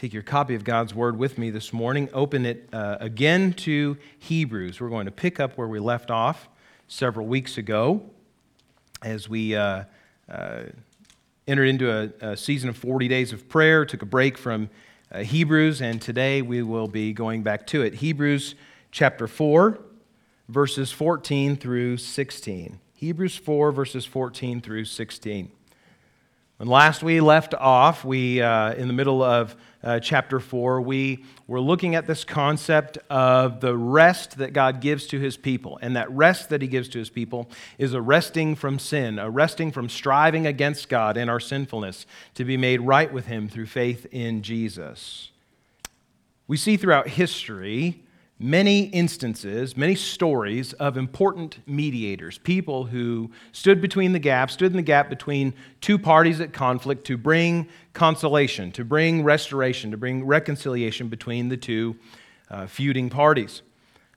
take your copy of God's Word with me this morning, open it uh, again to Hebrews. We're going to pick up where we left off several weeks ago as we uh, uh, entered into a, a, season of 40 days of prayer, took a break from uh, Hebrews, and today we will be going back to it. Hebrews chapter 4, verses 14 through 16. Hebrews 4, verses 14 through 16. When last we left off, we, uh, in the middle of uh, chapter 4, we were looking at this concept of the rest that God gives to his people. And that rest that he gives to his people is a resting from sin, a resting from striving against God and our sinfulness to be made right with him through faith in Jesus. We see throughout history many instances, many stories of important mediators, people who stood between the gap, stood in the gap between two parties at conflict to bring consolation, to bring restoration, to bring reconciliation between the two uh, feuding parties.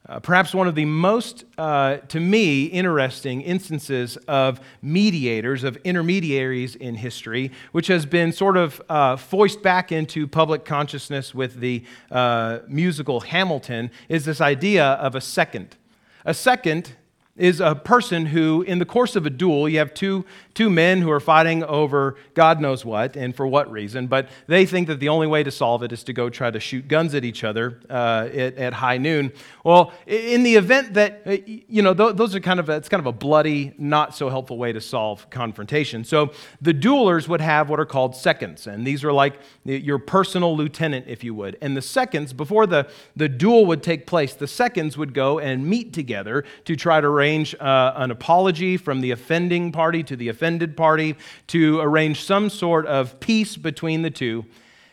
Uh, perhaps one of the most, uh, to me, interesting instances of mediators, of intermediaries in history, which has been sort of uh, foisted back into public consciousness with the uh, musical Hamilton, is this idea of a second. A second is a person who, in the course of a duel, you have two, two men who are fighting over God knows what and for what reason, but they think that the only way to solve it is to go try to shoot guns at each other uh, at, at, high noon. Well, in the event that, uh, you know, those are kind of, a, it's kind of a bloody, not so helpful way to solve confrontation. So the duelers would have what are called seconds, and these are like your personal lieutenant, if you would. And the seconds, before the, the duel would take place, the seconds would go and meet together to try to arrange uh, an apology from the offending party to the offended party, to arrange some sort of peace between the two.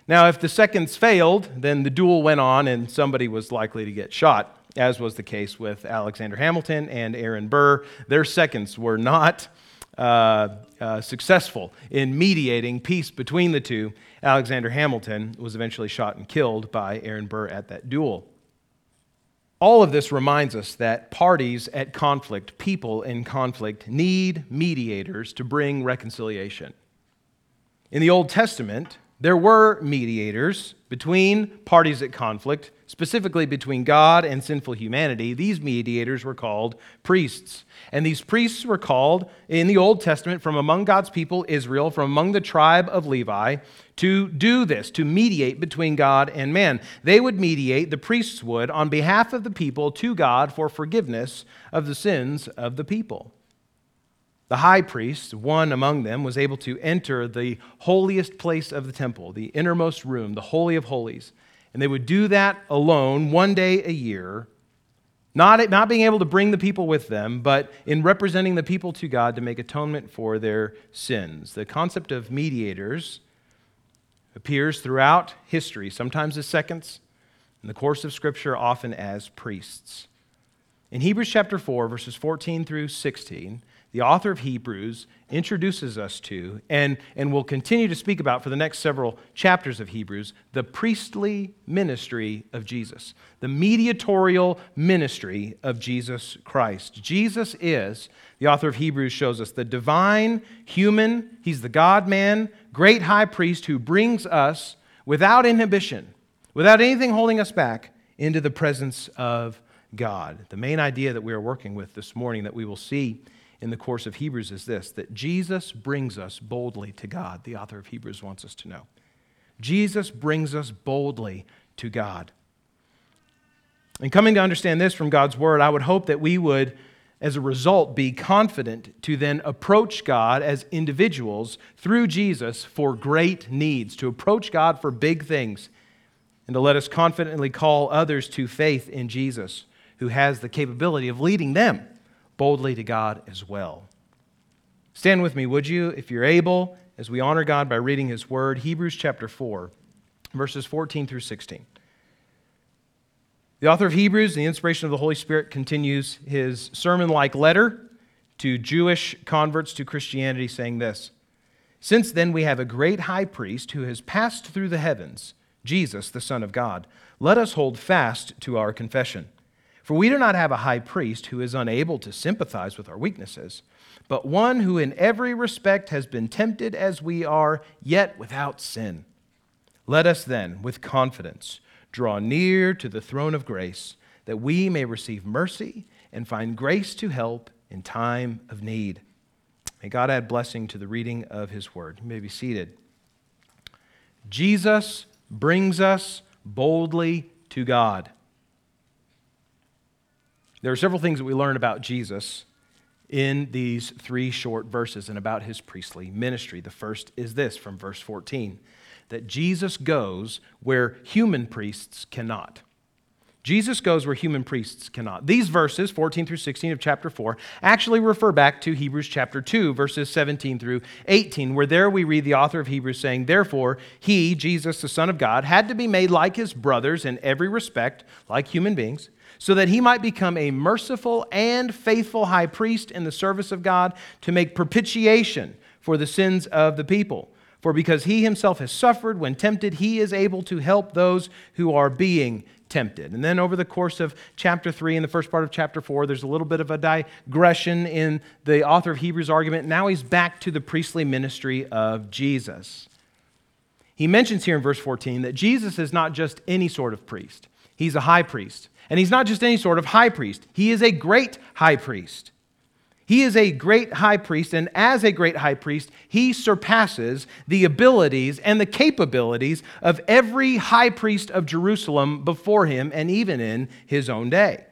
Now, if the seconds failed, then the duel went on and somebody was likely to get shot, as was the case with Alexander Hamilton and Aaron Burr. Their seconds were not uh, uh, successful in mediating peace between the two. Alexander Hamilton was eventually shot and killed by Aaron Burr at that duel. All of this reminds us that parties at conflict, people in conflict, need mediators to bring reconciliation. In the Old Testament, there were mediators between parties at conflict, specifically between God and sinful humanity. These mediators were called priests. And these priests were called in the Old Testament from among God's people, Israel, from among the tribe of Levi, to do this, to mediate between God and man. They would mediate, the priests would, on behalf of the people to God for forgiveness of the sins of the people. The high priest, one among them, was able to enter the holiest place of the temple, the innermost room, the Holy of Holies. And they would do that alone one day a year, not, not being able to bring the people with them, but in representing the people to God to make atonement for their sins. The concept of mediators appears throughout history, sometimes as seconds, in the course of Scripture, often as priests. In Hebrews chapter 4, verses 14 through 16, the author of Hebrews introduces us to, and, and will continue to speak about for the next several chapters of Hebrews, the priestly ministry of Jesus, the mediatorial ministry of Jesus Christ. Jesus is, the author of Hebrews shows us, the divine, human, he's the God man, great high priest who brings us without inhibition, without anything holding us back, into the presence of God. The main idea that we are working with this morning that we will see in the course of Hebrews is this that Jesus brings us boldly to God, the author of Hebrews wants us to know. Jesus brings us boldly to God. And coming to understand this from God's word, I would hope that we would, as a result, be confident to then approach God as individuals through Jesus for great needs, to approach God for big things, and to let us confidently call others to faith in Jesus, who has the capability of leading them boldly to God as well. Stand with me, would you, if you're able, as we honor God by reading His Word, Hebrews chapter 4, verses 14 through 16. The author of Hebrews, the inspiration of the Holy Spirit, continues his sermon like letter to Jewish converts to Christianity, saying this Since then we have a great high priest who has passed through the heavens, Jesus, the Son of God, let us hold fast to our confession. For we do not have a high priest who is unable to sympathize with our weaknesses, but one who in every respect has been tempted as we are, yet without sin. Let us then, with confidence, draw near to the throne of grace, that we may receive mercy and find grace to help in time of need. May God add blessing to the reading of his word. You may be seated. Jesus brings us boldly to God. There are several things that we learn about Jesus in these three short verses and about his priestly ministry. The first is this from verse 14 that Jesus goes where human priests cannot. Jesus goes where human priests cannot. These verses, 14 through 16 of chapter 4, actually refer back to Hebrews chapter 2, verses 17 through 18, where there we read the author of Hebrews saying, Therefore, he, Jesus, the Son of God, had to be made like his brothers in every respect, like human beings, so that he might become a merciful and faithful high priest in the service of God to make propitiation for the sins of the people. For because he himself has suffered when tempted, he is able to help those who are being tempted. And then over the course of chapter 3 and the first part of chapter 4, there's a little bit of a digression in the author of Hebrews' argument. Now he's back to the priestly ministry of Jesus. He mentions here in verse 14 that Jesus is not just any sort of priest, he's a high priest. And he's not just any sort of high priest, he is a great high priest. He is a great high priest, and as a great high priest, he surpasses the abilities and the capabilities of every high priest of Jerusalem before him and even in his own day.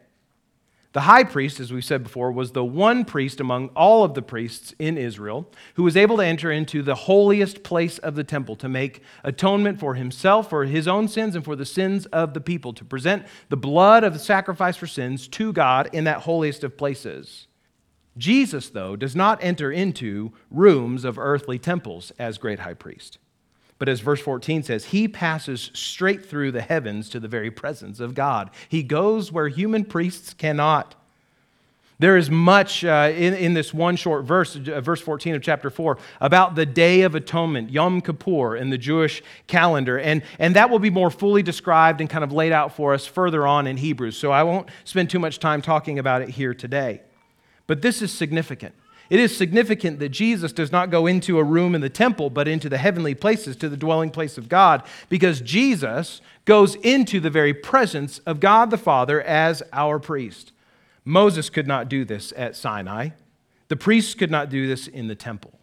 The high priest, as we said before, was the one priest among all of the priests in Israel who was able to enter into the holiest place of the temple to make atonement for himself, for his own sins, and for the sins of the people, to present the blood of the sacrifice for sins to God in that holiest of places. Jesus, though, does not enter into rooms of earthly temples as great high priest. But as verse 14 says, he passes straight through the heavens to the very presence of God. He goes where human priests cannot. There is much uh, in, in this one short verse, uh, verse 14 of chapter 4, about the Day of Atonement, Yom Kippur, in the Jewish calendar. And, and that will be more fully described and kind of laid out for us further on in Hebrews. So I won't spend too much time talking about it here today. But this is significant. It is significant that Jesus does not go into a room in the temple, but into the heavenly places, to the dwelling place of God, because Jesus goes into the very presence of God the Father as our priest. Moses could not do this at Sinai, the priests could not do this in the temple.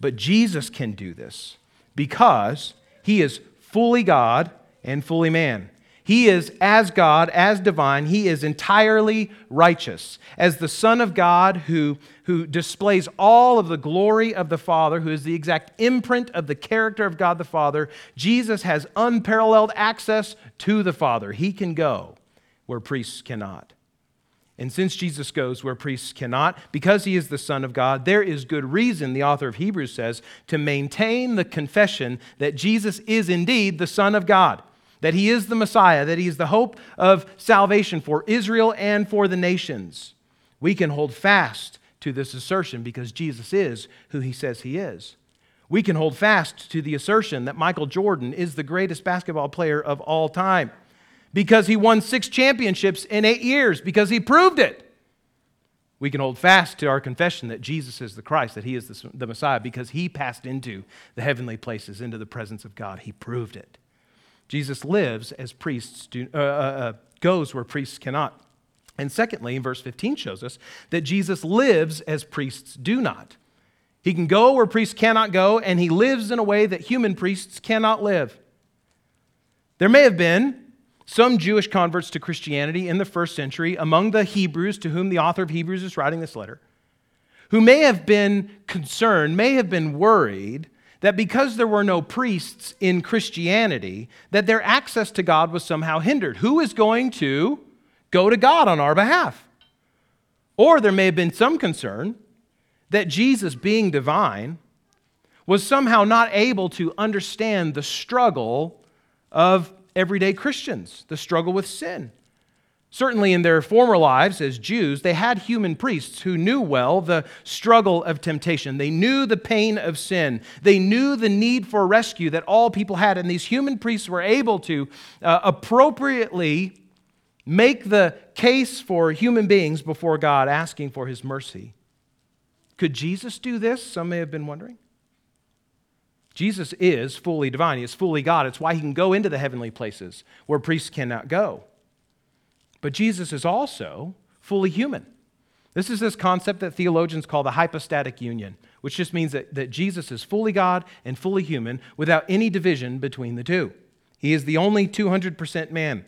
But Jesus can do this because he is fully God and fully man. He is as God, as divine. He is entirely righteous. As the Son of God who, who displays all of the glory of the Father, who is the exact imprint of the character of God the Father, Jesus has unparalleled access to the Father. He can go where priests cannot. And since Jesus goes where priests cannot, because he is the Son of God, there is good reason, the author of Hebrews says, to maintain the confession that Jesus is indeed the Son of God that he is the Messiah, that he is the hope of salvation for Israel and for the nations. We can hold fast to this assertion because Jesus is who he says he is. We can hold fast to the assertion that Michael Jordan is the greatest basketball player of all time because he won six championships in eight years, because he proved it. We can hold fast to our confession that Jesus is the Christ, that he is the, Messiah, because he passed into the heavenly places, into the presence of God. He proved it. Jesus lives as priests do, uh, uh, uh, goes where priests cannot. And secondly, verse 15 shows us that Jesus lives as priests do not. He can go where priests cannot go, and he lives in a way that human priests cannot live. There may have been some Jewish converts to Christianity in the first century among the Hebrews to whom the author of Hebrews is writing this letter, who may have been concerned, may have been worried that because there were no priests in Christianity, that their access to God was somehow hindered. Who is going to go to God on our behalf? Or there may have been some concern that Jesus, being divine, was somehow not able to understand the struggle of everyday Christians, the struggle with sin. Certainly, in their former lives as Jews, they had human priests who knew well the struggle of temptation. They knew the pain of sin. They knew the need for rescue that all people had. And these human priests were able to uh, appropriately make the case for human beings before God, asking for his mercy. Could Jesus do this? Some may have been wondering. Jesus is fully divine. He is fully God. It's why he can go into the heavenly places where priests cannot go. But Jesus is also fully human. This is this concept that theologians call the hypostatic union, which just means that, that Jesus is fully God and fully human without any division between the two. He is the only 200% man.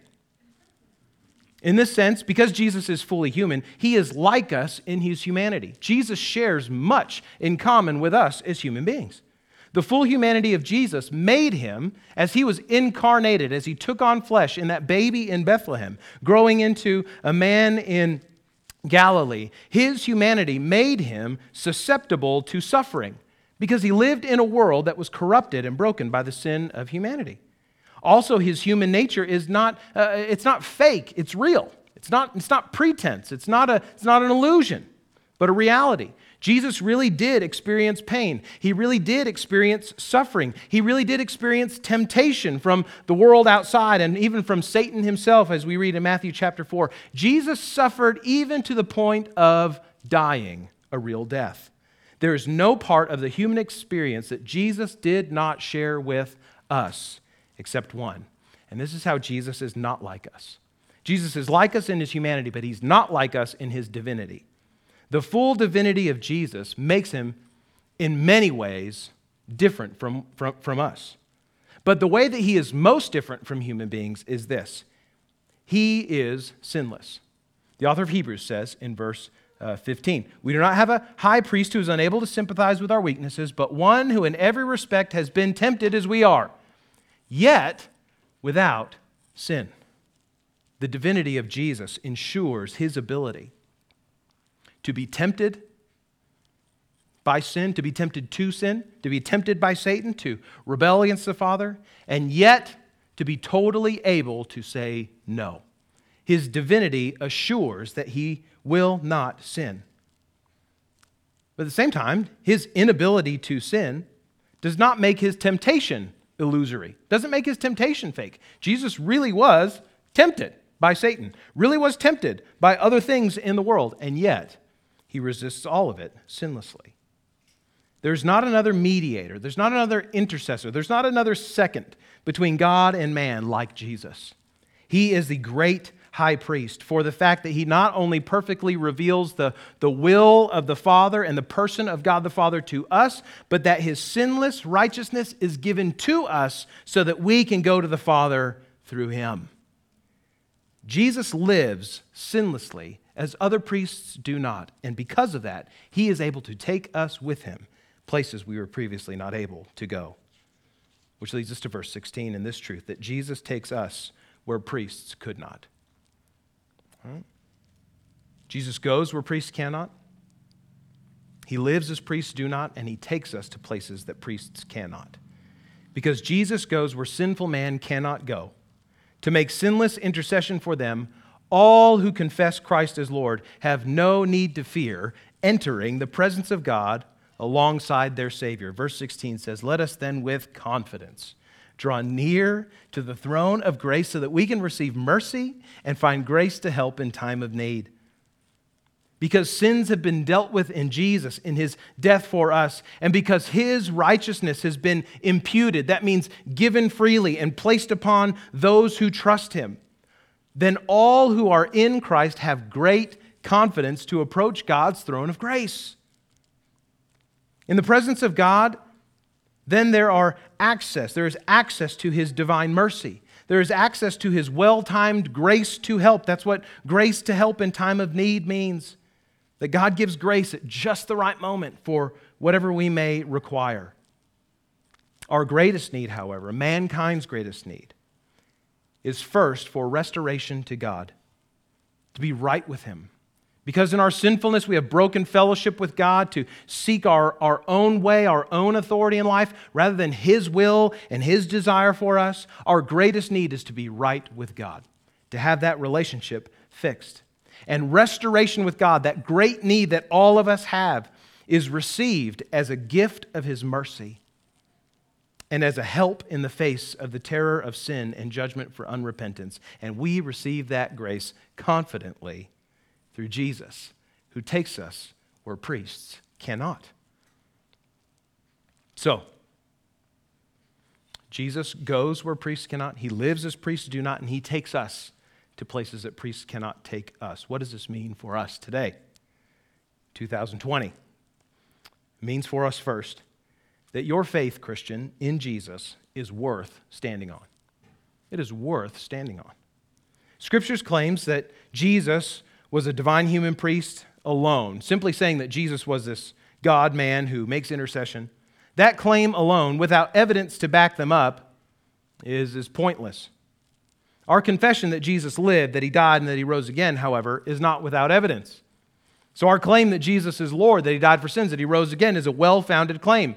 In this sense, because Jesus is fully human, he is like us in his humanity. Jesus shares much in common with us as human beings. The full humanity of Jesus made him, as he was incarnated, as he took on flesh in that baby in Bethlehem, growing into a man in Galilee. His humanity made him susceptible to suffering because he lived in a world that was corrupted and broken by the sin of humanity. Also, his human nature is not, uh, it's not fake, it's real. It's not, it's not pretense, it's not, a, it's not an illusion, but a reality. Jesus really did experience pain. He really did experience suffering. He really did experience temptation from the world outside and even from Satan himself, as we read in Matthew chapter 4. Jesus suffered even to the point of dying a real death. There is no part of the human experience that Jesus did not share with us except one. And this is how Jesus is not like us. Jesus is like us in his humanity, but he's not like us in his divinity. The full divinity of Jesus makes him, in many ways, different from, from, from us. But the way that he is most different from human beings is this he is sinless. The author of Hebrews says in verse uh, 15 We do not have a high priest who is unable to sympathize with our weaknesses, but one who in every respect has been tempted as we are, yet without sin. The divinity of Jesus ensures his ability to be tempted by sin, to be tempted to sin, to be tempted by Satan, to rebel against the Father, and yet to be totally able to say no. His divinity assures that he will not sin. But at the same time, his inability to sin does not make his temptation illusory, doesn't make his temptation fake. Jesus really was tempted by Satan, really was tempted by other things in the world, and yet he resists all of it sinlessly. There's not another mediator, there's not another intercessor, there's not another second between God and man like Jesus. He is the great high priest for the fact that he not only perfectly reveals the, the will of the Father and the person of God the Father to us, but that his sinless righteousness is given to us so that we can go to the Father through him. Jesus lives sinlessly as other priests do not. And because of that, he is able to take us with him places we were previously not able to go. Which leads us to verse 16 and this truth that Jesus takes us where priests could not. Right? Jesus goes where priests cannot. He lives as priests do not, and he takes us to places that priests cannot. Because Jesus goes where sinful man cannot go to make sinless intercession for them all who confess Christ as Lord have no need to fear entering the presence of God alongside their Savior. Verse 16 says, Let us then with confidence draw near to the throne of grace so that we can receive mercy and find grace to help in time of need. Because sins have been dealt with in Jesus in his death for us, and because his righteousness has been imputed, that means given freely and placed upon those who trust him then all who are in Christ have great confidence to approach God's throne of grace. In the presence of God, then there are access. There is access to his divine mercy. There is access to his well timed grace to help. That's what grace to help in time of need means. That God gives grace at just the right moment for whatever we may require. Our greatest need, however, mankind's greatest need, is first for restoration to God, to be right with Him. Because in our sinfulness, we have broken fellowship with God to seek our, our own way, our own authority in life, rather than His will and His desire for us. Our greatest need is to be right with God, to have that relationship fixed. And restoration with God, that great need that all of us have, is received as a gift of His mercy and as a help in the face of the terror of sin and judgment for unrepentance. And we receive that grace confidently through Jesus, who takes us where priests cannot. So, Jesus goes where priests cannot, he lives as priests do not, and he takes us to places that priests cannot take us. What does this mean for us today? 2020. It means for us first that your faith, Christian, in Jesus is worth standing on. It is worth standing on. Scriptures claims that Jesus was a divine human priest alone, simply saying that Jesus was this God man who makes intercession. That claim alone, without evidence to back them up, is, is pointless. Our confession that Jesus lived, that he died, and that he rose again, however, is not without evidence. So our claim that Jesus is Lord, that he died for sins, that he rose again, is a well founded claim.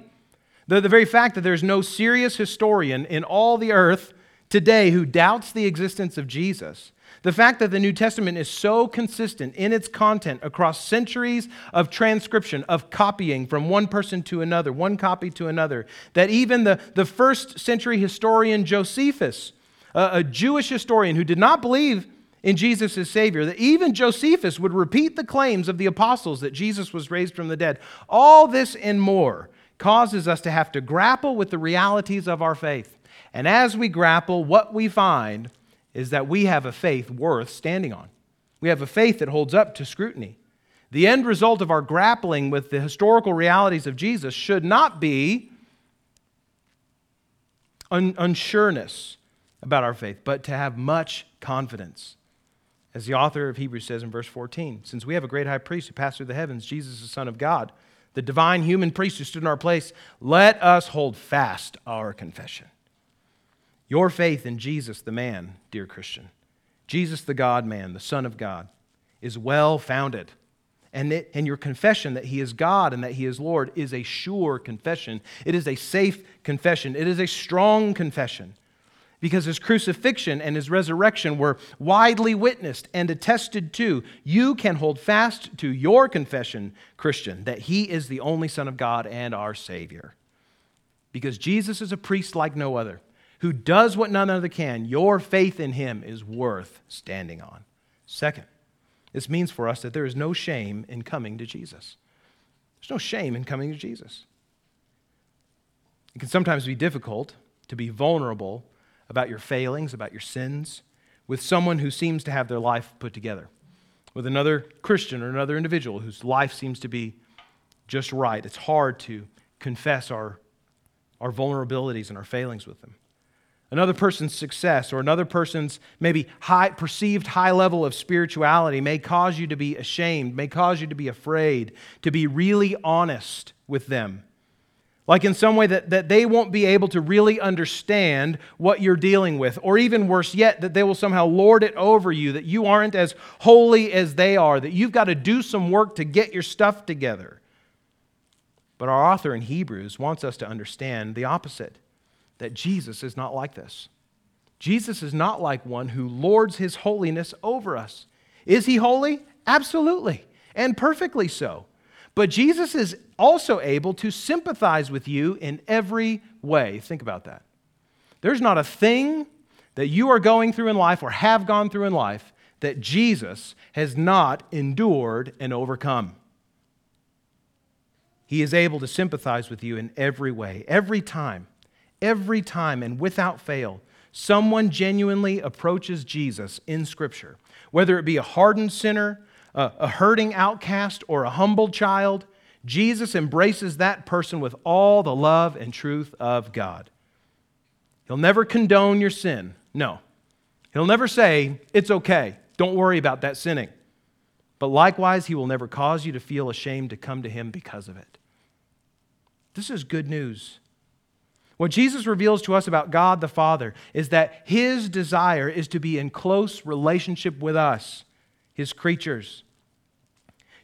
The, the very fact that there's no serious historian in all the earth today who doubts the existence of Jesus the fact that the New Testament is so consistent in its content across centuries of transcription, of copying from one person to another, one copy to another, that even the, the first century historian Josephus, a, a Jewish historian who did not believe in Jesus as Savior, that even Josephus would repeat the claims of the apostles that Jesus was raised from the dead. All this and more causes us to have to grapple with the realities of our faith. And as we grapple, what we find is that we have a faith worth standing on. We have a faith that holds up to scrutiny. The end result of our grappling with the historical realities of Jesus should not be un- unsureness about our faith, but to have much confidence. As the author of Hebrews says in verse 14, since we have a great high priest who passed through the heavens, Jesus, the Son of God, the divine human priest who stood in our place, let us hold fast our confession. Your faith in Jesus, the man, dear Christian, Jesus, the God man, the Son of God, is well founded. And, it, and your confession that He is God and that He is Lord is a sure confession. It is a safe confession. It is a strong confession because His crucifixion and His resurrection were widely witnessed and attested to. You can hold fast to your confession, Christian, that He is the only Son of God and our Savior. Because Jesus is a priest like no other who does what none other can, your faith in him is worth standing on. Second, this means for us that there is no shame in coming to Jesus. There's no shame in coming to Jesus. It can sometimes be difficult to be vulnerable about your failings, about your sins, with someone who seems to have their life put together, with another Christian or another individual whose life seems to be just right. It's hard to confess our, our vulnerabilities and our failings with them another person's success or another person's maybe high, perceived high level of spirituality may cause you to be ashamed, may cause you to be afraid, to be really honest with them. Like in some way that, that they won't be able to really understand what you're dealing with. Or even worse yet, that they will somehow lord it over you, that you aren't as holy as they are, that you've got to do some work to get your stuff together. But our author in Hebrews wants us to understand the opposite that Jesus is not like this. Jesus is not like one who lords his holiness over us. Is he holy? Absolutely, and perfectly so. But Jesus is also able to sympathize with you in every way. Think about that. There's not a thing that you are going through in life or have gone through in life that Jesus has not endured and overcome. He is able to sympathize with you in every way, every time. Every time and without fail, someone genuinely approaches Jesus in Scripture, whether it be a hardened sinner, a, a hurting outcast, or a humble child, Jesus embraces that person with all the love and truth of God. He'll never condone your sin. No. He'll never say, it's okay. Don't worry about that sinning. But likewise, he will never cause you to feel ashamed to come to him because of it. This is good news. What Jesus reveals to us about God the Father is that his desire is to be in close relationship with us, his creatures.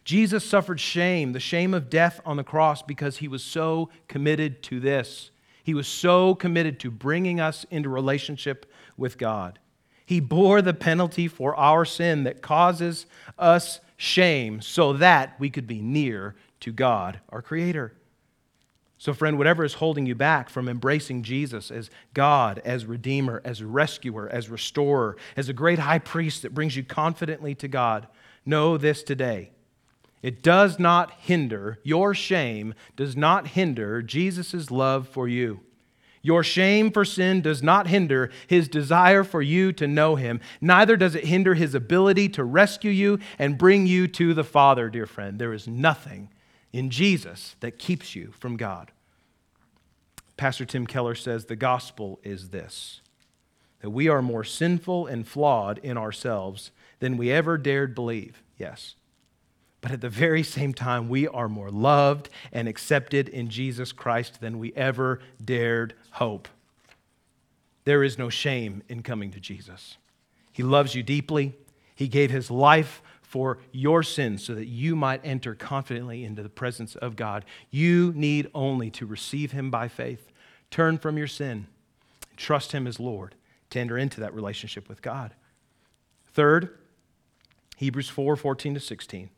Jesus suffered shame, the shame of death on the cross, because he was so committed to this. He was so committed to bringing us into relationship with God. He bore the penalty for our sin that causes us shame so that we could be near to God, our Creator. So, friend, whatever is holding you back from embracing Jesus as God, as Redeemer, as Rescuer, as Restorer, as a great high priest that brings you confidently to God, know this today. It does not hinder, your shame does not hinder Jesus' love for you. Your shame for sin does not hinder his desire for you to know him, neither does it hinder his ability to rescue you and bring you to the Father, dear friend. There is nothing in Jesus that keeps you from God. Pastor Tim Keller says the gospel is this that we are more sinful and flawed in ourselves than we ever dared believe. Yes. But at the very same time, we are more loved and accepted in Jesus Christ than we ever dared hope. There is no shame in coming to Jesus. He loves you deeply. He gave his life for your sins so that you might enter confidently into the presence of God. You need only to receive him by faith, turn from your sin, trust him as Lord to enter into that relationship with God. Third, Hebrews 4 14 to 16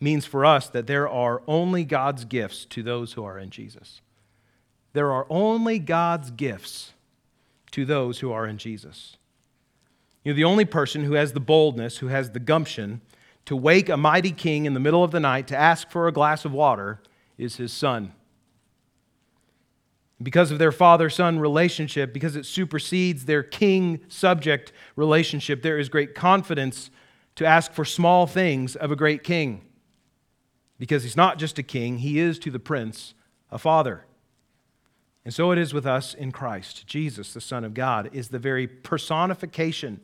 means for us that there are only God's gifts to those who are in Jesus. There are only God's gifts to those who are in Jesus. You're the only person who has the boldness, who has the gumption to wake a mighty king in the middle of the night to ask for a glass of water is his son. Because of their father son relationship, because it supersedes their king subject relationship, there is great confidence to ask for small things of a great king. Because he's not just a king, he is to the prince a father. And so it is with us in Christ. Jesus, the Son of God, is the very personification,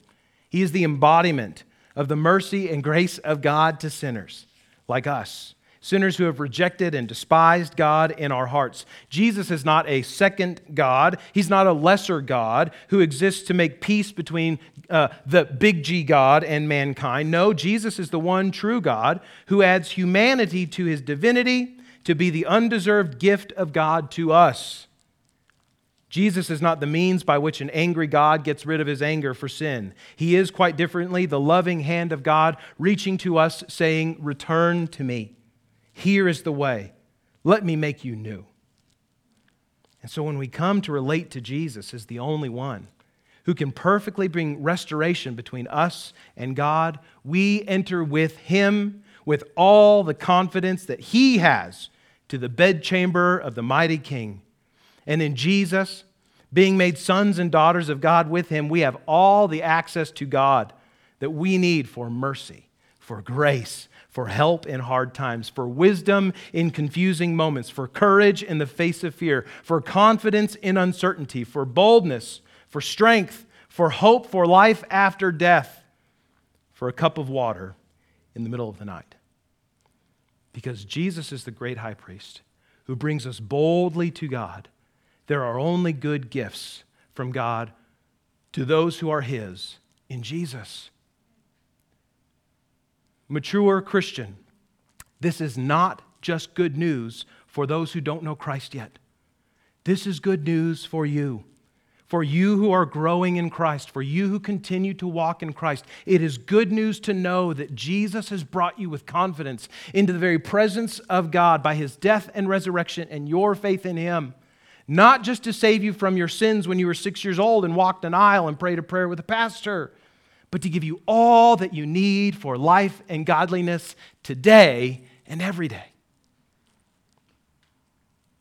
he is the embodiment of the mercy and grace of God to sinners like us sinners who have rejected and despised God in our hearts. Jesus is not a second God, He's not a lesser God who exists to make peace between uh, the big G God and mankind. No, Jesus is the one true God who adds humanity to His divinity to be the undeserved gift of God to us. Jesus is not the means by which an angry God gets rid of his anger for sin. He is, quite differently, the loving hand of God reaching to us, saying, Return to me. Here is the way. Let me make you new. And so when we come to relate to Jesus as the only one who can perfectly bring restoration between us and God, we enter with him with all the confidence that he has to the bedchamber of the mighty king. And in Jesus, being made sons and daughters of God with him, we have all the access to God that we need for mercy, for grace, for help in hard times, for wisdom in confusing moments, for courage in the face of fear, for confidence in uncertainty, for boldness, for strength, for hope for life after death, for a cup of water in the middle of the night. Because Jesus is the great high priest who brings us boldly to God. There are only good gifts from God to those who are His in Jesus mature Christian, this is not just good news for those who don't know Christ yet. This is good news for you. For you who are growing in Christ, for you who continue to walk in Christ, it is good news to know that Jesus has brought you with confidence into the very presence of God by his death and resurrection and your faith in him. Not just to save you from your sins when you were six years old and walked an aisle and prayed a prayer with a pastor, but to give you all that you need for life and godliness today and every day.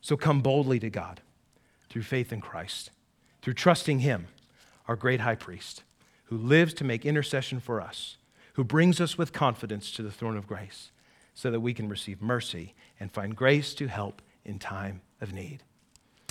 So come boldly to God through faith in Christ, through trusting Him, our great high priest, who lives to make intercession for us, who brings us with confidence to the throne of grace, so that we can receive mercy and find grace to help in time of need.